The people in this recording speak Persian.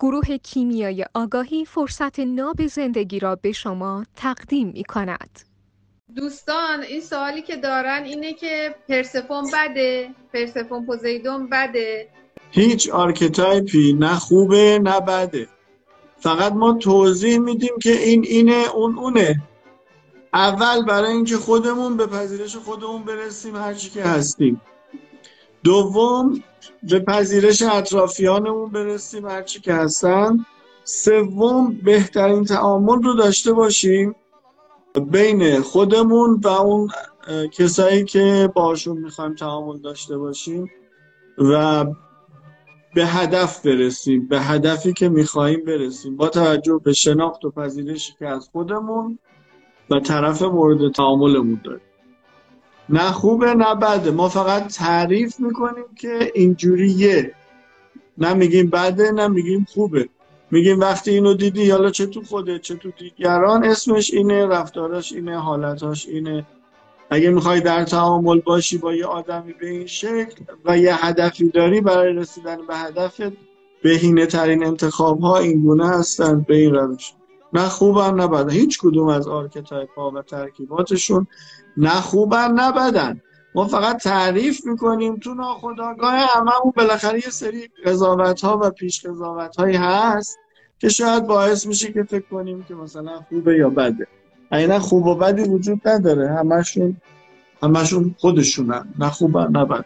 گروه کیمیای آگاهی فرصت ناب زندگی را به شما تقدیم می کند. دوستان این سوالی که دارن اینه که پرسفون بده پرسفون پوزیدون بده. هیچ archetype ی نه خوبه نه بده. فقط ما توضیح میدیم که این اینه اون اونه. اول برای اینکه خودمون به پذیرش خودمون برسیم هرچی که هستیم. دوم به پذیرش اطرافیانمون برسیم هرچی که هستن. سوم بهترین تعامل رو داشته باشیم بین خودمون و اون کسایی که باشون می‌خوایم تعامل داشته باشیم و به هدف برسیم به هدفی که می‌خواهیم برسیم. با توجه به شناخت و پذیرشی که از خودمون و طرف مورد تعاملمون داریم. نه خوبه نه بده. ما فقط تعریف می‌کنیم که اینجوریه. نه میگیم بده نه میگیم خوبه. میگیم وقتی اینو دیدی حالا چه تو خوده چه تو دیگران؟ اسمش اینه رفتاراش اینه حالتاش اینه. اگه می‌خوای در تعامل باشی با یه آدمی به این شکل و یه هدفی داری برای رسیدن به هدفت بهینه ترین انتخاب ها این گونه هستن. به این روش. نه خوبن نه بدن هیچ کدوم از archetype ها و ترکیباتشون نه خوبن نه بدن. ما فقط تعریف می‌کنیم تو ناخداگاه هممون. بالاخره یه سری قضاوت ها و پیش قضاوت هایی هست که شاید باعث میشه که فکر کنیم که مثلا خوبه یا بده. اینا خوب و بدی وجود نداره. همشون همشون خودشونن. نه خوبن نه بد